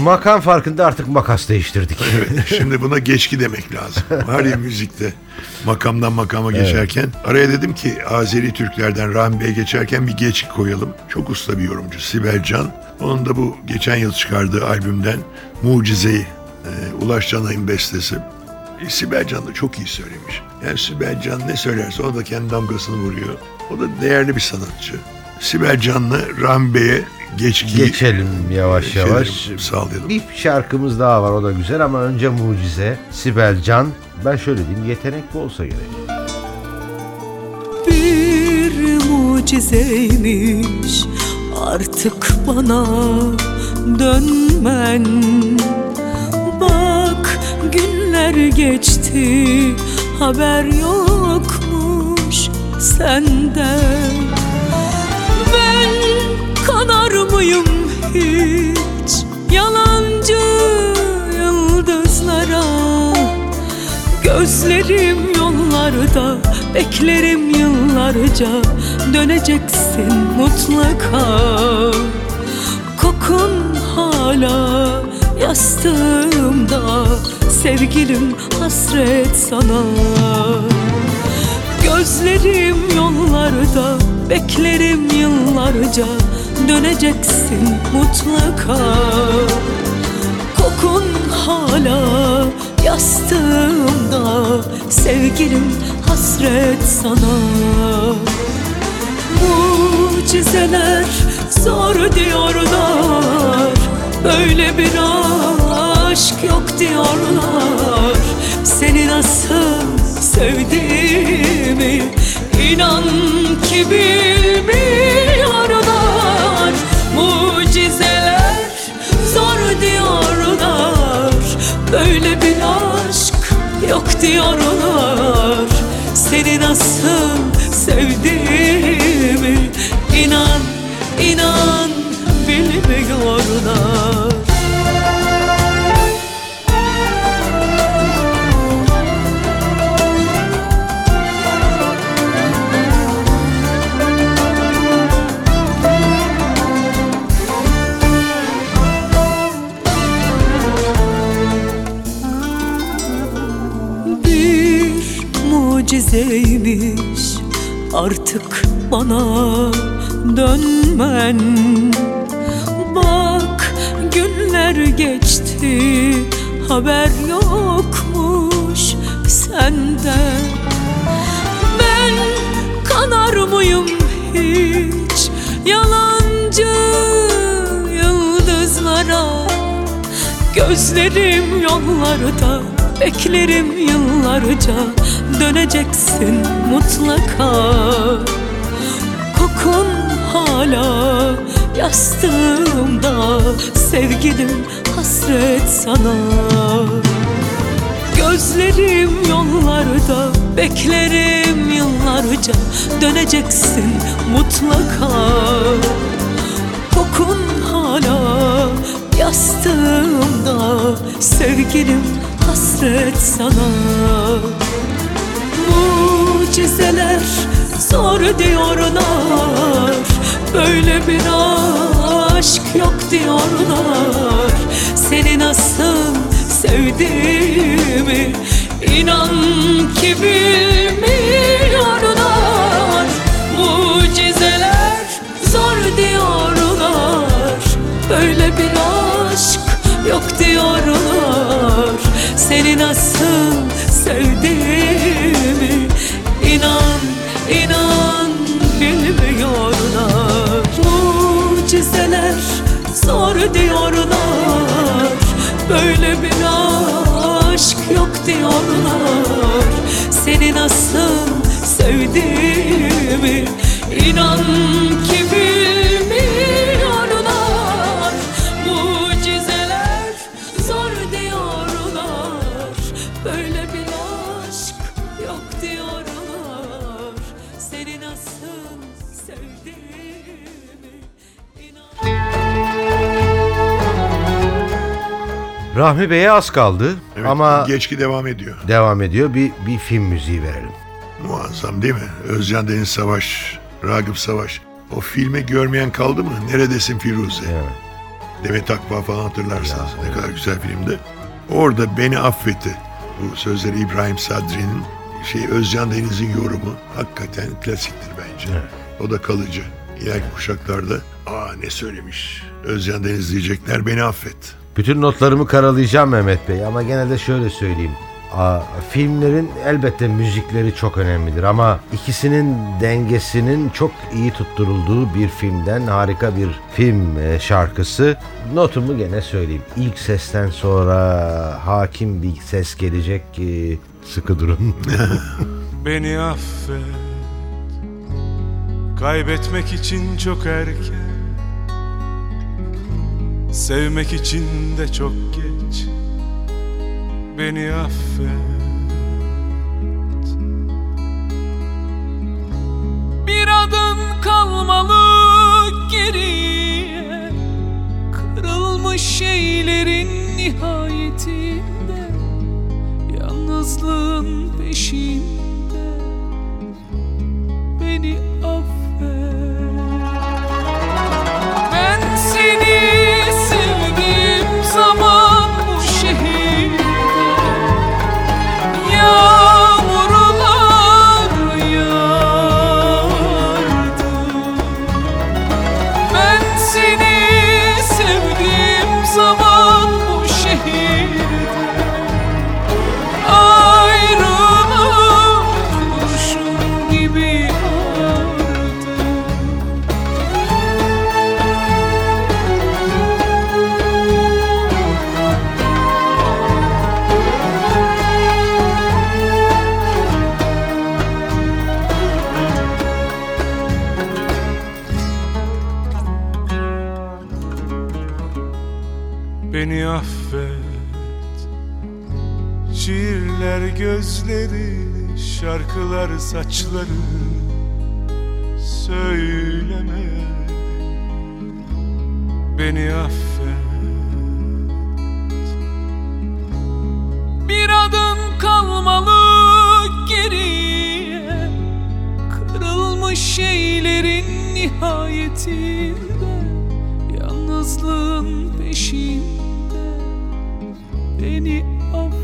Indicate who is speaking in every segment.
Speaker 1: Makam farkında artık makas değiştirdik.
Speaker 2: Evet, şimdi buna geçki demek lazım. Var ya müzikte makamdan makama geçerken. Araya dedim ki Azeri Türklerden Rahmi Bey geçerken bir geçki koyalım. Çok usta bir yorumcu Sibel Can. Onun da bu geçen yıl çıkardığı albümden Mucize'yi e, Ulaş Canay'ın bestesi. E, Sibel Can da çok iyi söylemiş. Yani Sibel Can ne söylerse o da kendi damgasını vuruyor. O da değerli bir sanatçı. Sibel Can'la Rahmi Bey'e geçki
Speaker 1: Geçelim yavaş
Speaker 2: şeyleri
Speaker 1: yavaş.
Speaker 2: sağlayalım.
Speaker 1: Bir şarkımız daha var o da güzel ama önce mucize. Sibel Can. Ben şöyle diyeyim yetenekli olsa gerek.
Speaker 3: bir mucizeymiş artık bana dönmen Bak günler geçti haber yokmuş senden kanar mıyım hiç yalancı yıldızlara? Gözlerim yollarda Beklerim yıllarca. Döneceksin mutlaka. Kokun hala yastığımda. Sevgilim hasret sana. Gözlerim yollarda Beklerim yıllarca Döneceksin mutlaka. Kokun hala yastığımda Sevgilim hasret sana. Mucizeler zor diyorlar Böyle bir aşk yok diyorlar. Seni nasıl sevdiğimi inan ki bilmiyorlar Mucizeler zor diyorlar. Böyle bir aşk yok diyorlar. Seni nasıl sevdiğimi inan, inan bilmiyorlar mucizeymiş artık bana dönmen. Bak günler geçti haber yokmuş senden. Ben kanar mıyım hiç? Yalancı yıldızlara. Gözlerim yollarda Beklerim yıllarca Döneceksin mutlaka. Kokun hala yastığımda Sevgilim hasret sana. Gözlerim yollarda Beklerim yıllarca. Döneceksin mutlaka. Kokun hala yastığımda Sevgilim hasret sana Mucizeler zor diyorlar. Böyle bir aşk yok diyorlar. Seni nasıl sevdiğimi inan ki bilmiyorlar. Mucizeler zor diyorlar. Böyle bir aşk yok diyorlar. Seni nasıl sevdiğimi zor diyorlar. Böyle bir aşk yok diyorlar. Seni nasıl sevdiğimi inan ki bilmiyorlar
Speaker 1: Rahmi Bey'e az kaldı
Speaker 2: Evet,
Speaker 1: ama
Speaker 2: geçki devam ediyor.
Speaker 1: devam ediyor. Bir, bir film müziği verelim.
Speaker 2: Muazzam değil mi? Özcan Deniz Savaş, Ragıp Savaş. O filmi görmeyen kaldı mı? Neredesin Firuze?
Speaker 1: Evet.
Speaker 2: Demet Akbağ falan hatırlarsanız ne kadar güzel filmdi. Orada Beni Affetti. Bu sözleri İbrahim Sadri'nin şey Özcan Deniz'in yorumu hakikaten klasiktir bence. O da kalıcı. İleriki kuşaklarda aa ne söylemiş Özcan Deniz diyecekler beni affet.
Speaker 1: Bütün notlarımı karalayacağım Mehmet Bey ama gene de şöyle söyleyeyim. Aa, filmlerin elbette müzikleri çok önemlidir ama ikisinin dengesinin çok iyi tutturulduğu bir filmden harika bir film e, şarkısı. Notumu gene söyleyeyim. İlk sesten sonra hakim bir ses gelecek ki sıkı durun.
Speaker 4: Beni affet Kaybetmek için çok erken Sevmek için de çok geç. Beni affet.
Speaker 5: Bir adım kalmalı geriye. Kırılmış şeylerin nihayetinde. Yalnızlığın peşinde. Beni
Speaker 4: Şiirler gözleri Şarkılar saçları Söylemedi. Beni affet.
Speaker 5: Bir adım kalmalı geriye Kırılmış şeylerin nihayetinde Yalnızlığın peşinde. Beni affet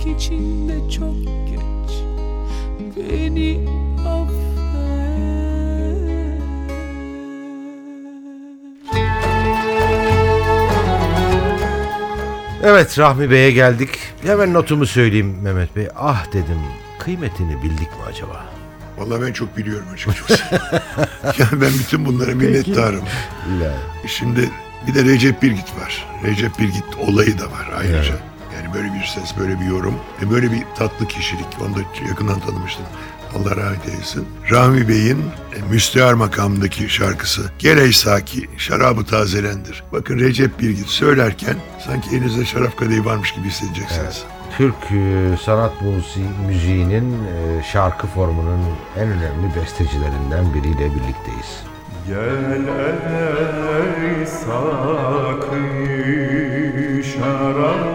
Speaker 5: Sevmek için de çok geç Beni affet
Speaker 1: evet Rahmi Bey'e geldik. Hemen notumu söyleyeyim Mehmet Bey. Ah dedim kıymetini bildik mi acaba?
Speaker 2: Vallahi ben çok biliyorum açıkçası. yani ben bütün bunlara minnettarım. Şimdi bir de Recep Birgit var. Recep Birgit olayı da var ayrıca. Yani böyle bir ses, böyle bir yorum ve böyle bir tatlı kişilik. Onu da yakından tanımıştım. Allah rahmet eylesin. Rahmi Bey'in e, Müstehar makamındaki şarkısı Gel Saki, şarabı tazelendir. Bakın Recep Birgit söylerken sanki elinizde şarap kadehi varmış gibi hissedeceksiniz.
Speaker 1: Türk e, sanat müziği- müziğinin e, şarkı formunun en önemli bestecilerinden biriyle birlikteyiz.
Speaker 4: Gel ey sakı şarabı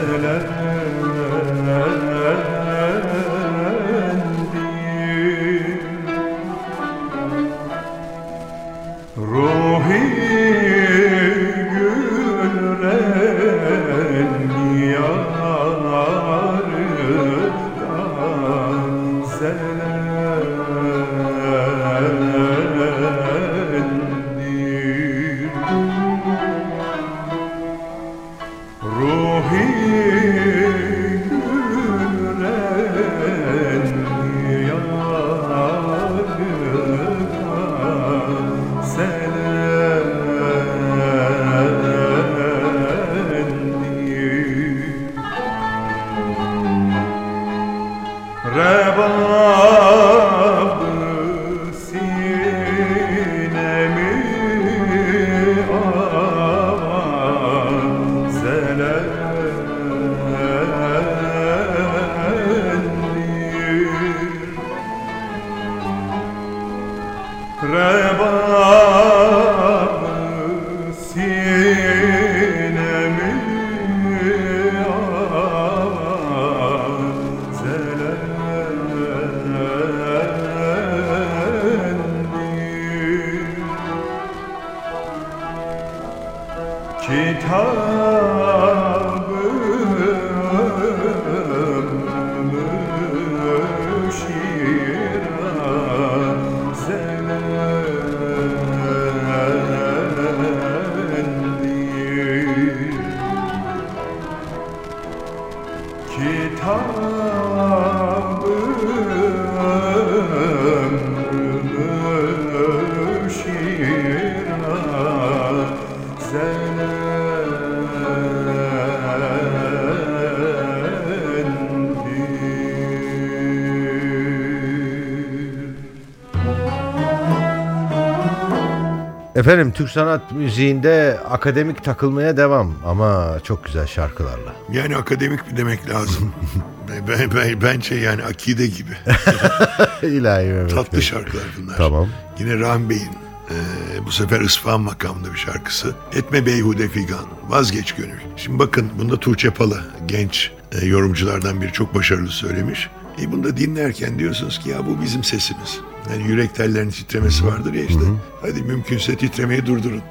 Speaker 4: tazelendi. چھ
Speaker 1: Efendim Türk sanat müziğinde akademik takılmaya devam ama çok güzel şarkılarla.
Speaker 2: Yani akademik mi demek lazım? ben, ben, bence yani akide gibi.
Speaker 1: İlahi Mehmet
Speaker 2: Tatlı
Speaker 1: Bey.
Speaker 2: şarkılar bunlar.
Speaker 1: Tamam.
Speaker 2: Yine Rahmi Bey'in e, bu sefer İsfahan makamında bir şarkısı. Etme beyhude figan, vazgeç gönül. Şimdi bakın bunda Tuğçe Pala genç e, yorumculardan biri çok başarılı söylemiş. E bunu da dinlerken diyorsunuz ki ya bu bizim sesimiz. Yani yürek tellerinin titremesi vardır ya işte. Hadi mümkünse titremeyi durdurun.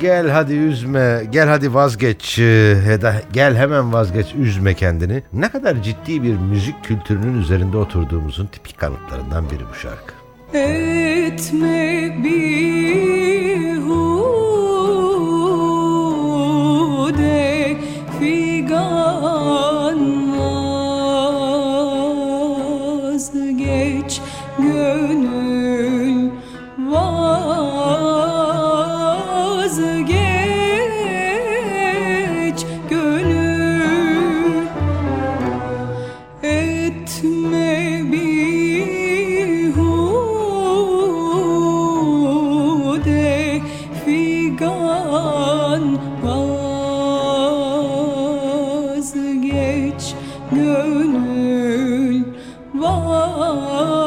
Speaker 1: Gel hadi üzme, gel hadi vazgeç, e, heda- gel hemen vazgeç, üzme kendini. Ne kadar ciddi bir müzik kültürünün üzerinde oturduğumuzun tipik kanıtlarından biri bu şarkı.
Speaker 3: Etme bihude gönül vazgeç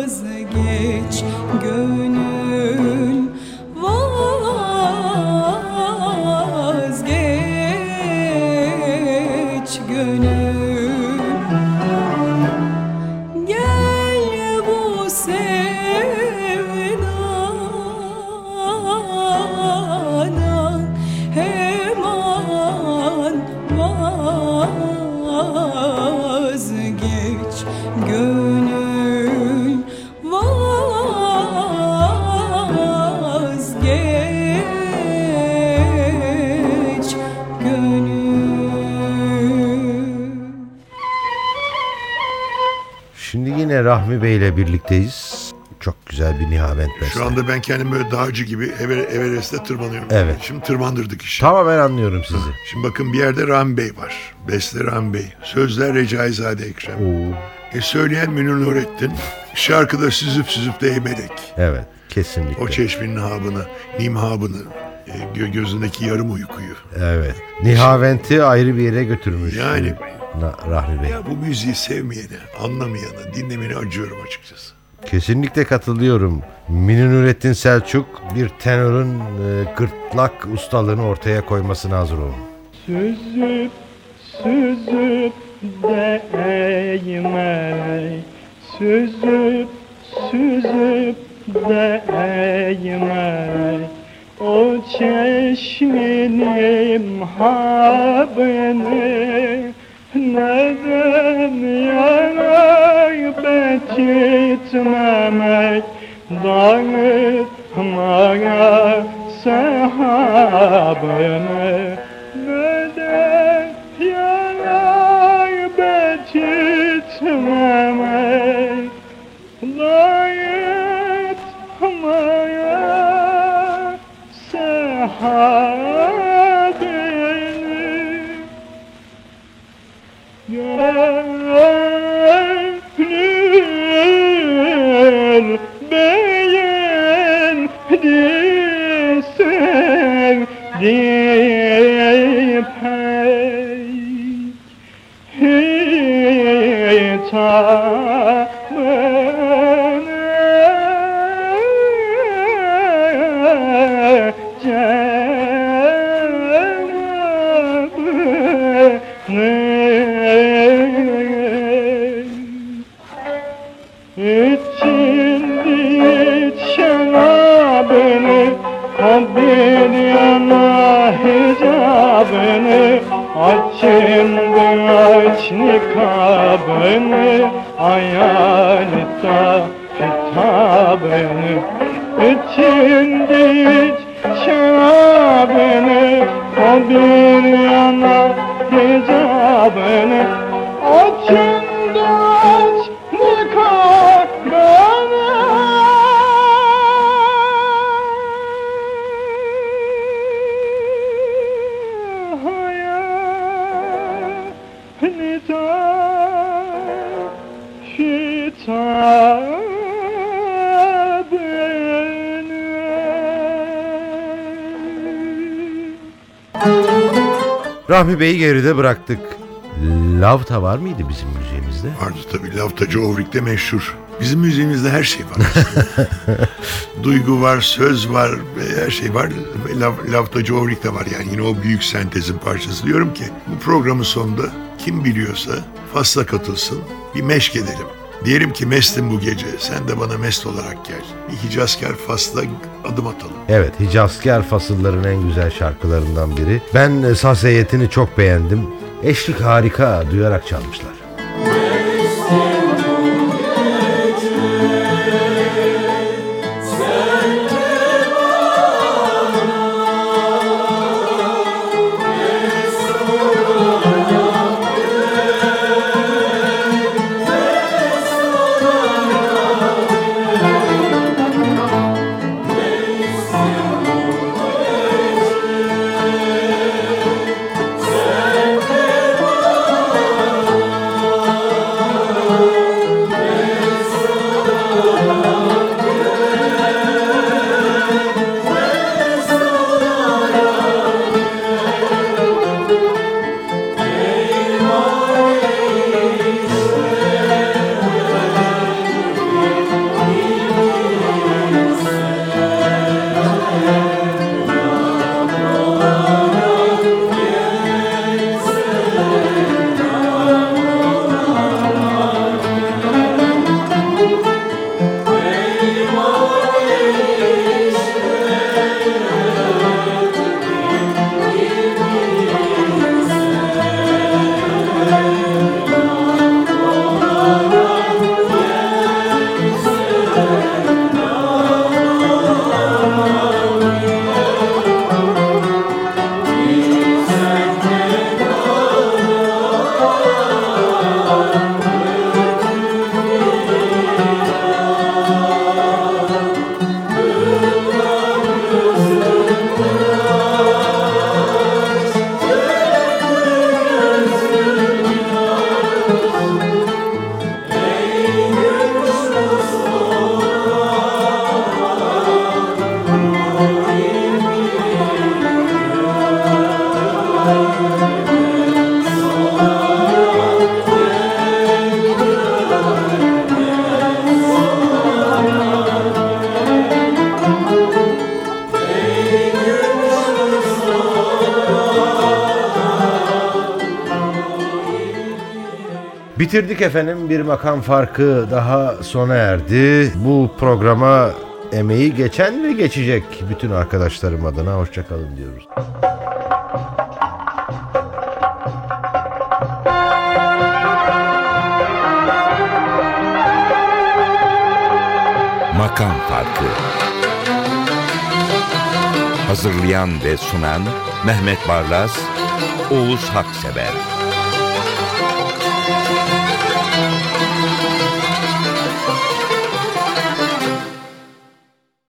Speaker 3: vazgeç gönül
Speaker 1: Şimdi yine Rahmi Bey ile birlikteyiz. Çok güzel bir Nihavent beste.
Speaker 2: Şu anda ben kendimi böyle dağcı gibi Ever, Everest'te tırmanıyorum.
Speaker 1: Evet.
Speaker 2: Şimdi tırmandırdık işi.
Speaker 1: Tamamen anlıyorum sizi.
Speaker 2: Şimdi bakın bir yerde Rahmi Bey var. Beste Rahmi Bey. Sözler Recaizade Ekrem.
Speaker 1: Oo,
Speaker 2: E söyleyen Münir Nurettin. Şarkıda süzüp süzüp değmedik.
Speaker 1: evet kesinlikle.
Speaker 2: O çeşmenin habını, nimhabını, e, gö- gözündeki yarım uykuyu.
Speaker 1: Evet. Nihavent'i ayrı bir yere götürmüş.
Speaker 2: Yani
Speaker 1: Rahmi Bey.
Speaker 2: ya bu müziği sevmeyene, anlamayana, dinlemeni acıyorum açıkçası.
Speaker 1: Kesinlikle katılıyorum. Münir Nurettin Selçuk bir tenorun e, gırtlak ustalığını ortaya koymasına hazır olun.
Speaker 6: Süzüp süzüp değme Süzüp süzüp değme O çeşmenim habını Neden yarayıp etmemek Dağıtmaya sehabını? Neden yarayıp etmemek Dağıtmaya sehabını İçinde içen abini, abini Açındı aç nikabını Ayalita hitabını. İçindi şarabını Kabir yana
Speaker 1: Rahmi Bey'i geride bıraktık. Lavta var mıydı bizim müziğimizde?
Speaker 2: Vardı tabii Laftacı Ovrik'te meşhur. Bizim müziğimizde her şey var. Duygu var, söz var, ve her şey var. Laf, Laftacı Ovrik de var yani yine o büyük sentezin parçası. Diyorum ki bu programın sonunda kim biliyorsa fasla katılsın, bir meşk edelim. Diyelim ki mestim bu gece, sen de bana mest olarak gel. Bir Hicazkar Fas'la adım atalım.
Speaker 1: Evet, Hicazkar fasılların en güzel şarkılarından biri. Ben e, saz heyetini çok beğendim. Eşlik harika duyarak çalmışlar. Bitirdik efendim bir makam farkı daha sona erdi. Bu programa emeği geçen ve geçecek bütün arkadaşlarım adına hoşçakalın diyoruz.
Speaker 7: Makam Farkı Hazırlayan ve sunan Mehmet Barlas, Oğuz Haksever